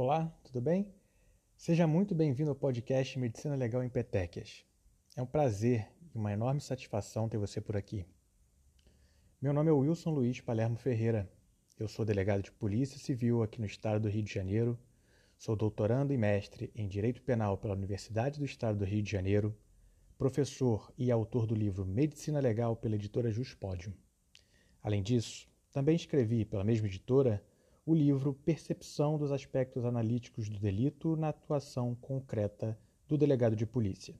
Olá, tudo bem? Seja muito bem-vindo ao podcast Medicina Legal em Petequias. É um prazer e uma enorme satisfação ter você por aqui. Meu nome é Wilson Luiz Palermo Ferreira. Eu sou delegado de Polícia Civil aqui no estado do Rio de Janeiro. Sou doutorando e mestre em Direito Penal pela Universidade do Estado do Rio de Janeiro, professor e autor do livro Medicina Legal pela editora Juspódio. Além disso, também escrevi pela mesma editora o livro Percepção dos Aspectos Analíticos do Delito na Atuação Concreta do Delegado de Polícia.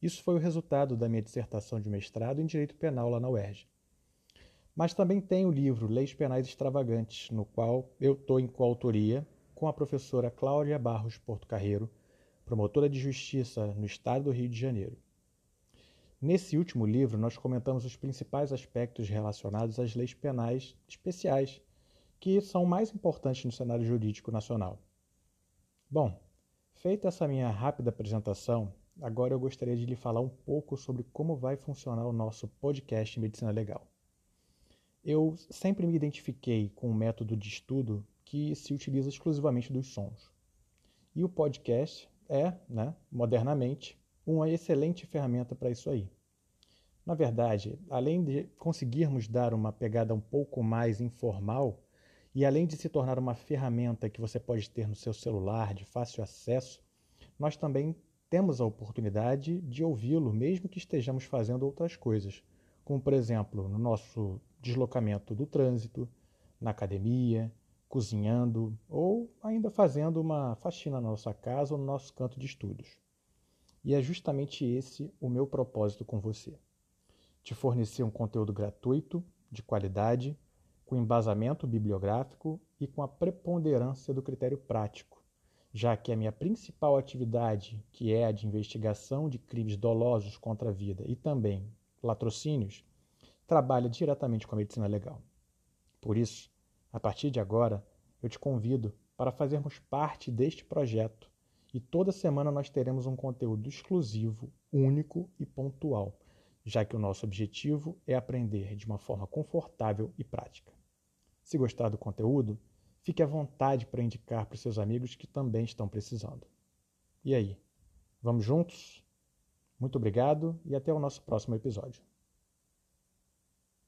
Isso foi o resultado da minha dissertação de mestrado em Direito Penal lá na UERJ. Mas também tem o livro Leis Penais Extravagantes, no qual eu estou em coautoria com a professora Cláudia Barros Porto Carreiro, promotora de justiça no estado do Rio de Janeiro. Nesse último livro, nós comentamos os principais aspectos relacionados às leis penais especiais que são mais importantes no cenário jurídico nacional. Bom, feita essa minha rápida apresentação, agora eu gostaria de lhe falar um pouco sobre como vai funcionar o nosso podcast Medicina Legal. Eu sempre me identifiquei com um método de estudo que se utiliza exclusivamente dos sons. E o podcast é, né, modernamente, uma excelente ferramenta para isso aí. Na verdade, além de conseguirmos dar uma pegada um pouco mais informal e além de se tornar uma ferramenta que você pode ter no seu celular de fácil acesso, nós também temos a oportunidade de ouvi-lo mesmo que estejamos fazendo outras coisas, como por exemplo no nosso deslocamento do trânsito, na academia, cozinhando ou ainda fazendo uma faxina na nossa casa ou no nosso canto de estudos. E é justamente esse o meu propósito com você: te fornecer um conteúdo gratuito, de qualidade com embasamento bibliográfico e com a preponderância do critério prático, já que a minha principal atividade, que é a de investigação de crimes dolosos contra a vida e também latrocínios, trabalha diretamente com a medicina legal. Por isso, a partir de agora, eu te convido para fazermos parte deste projeto e toda semana nós teremos um conteúdo exclusivo, único e pontual, já que o nosso objetivo é aprender de uma forma confortável e prática. Se gostar do conteúdo, fique à vontade para indicar para os seus amigos que também estão precisando. E aí, vamos juntos? Muito obrigado e até o nosso próximo episódio.